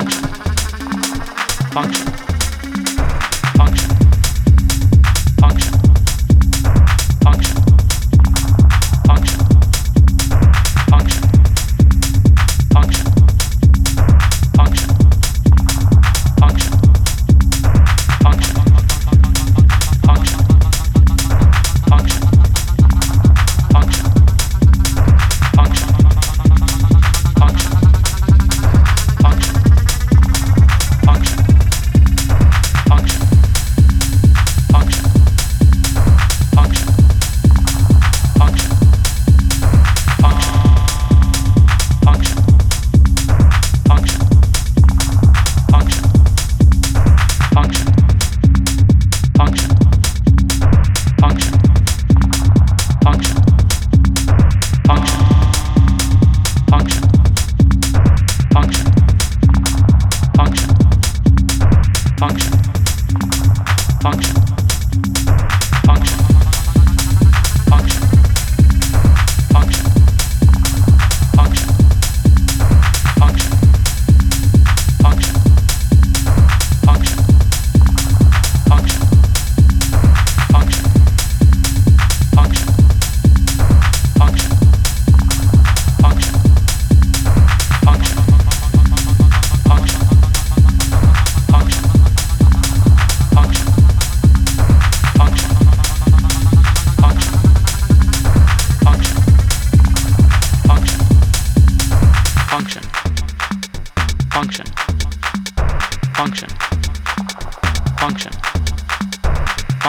function function function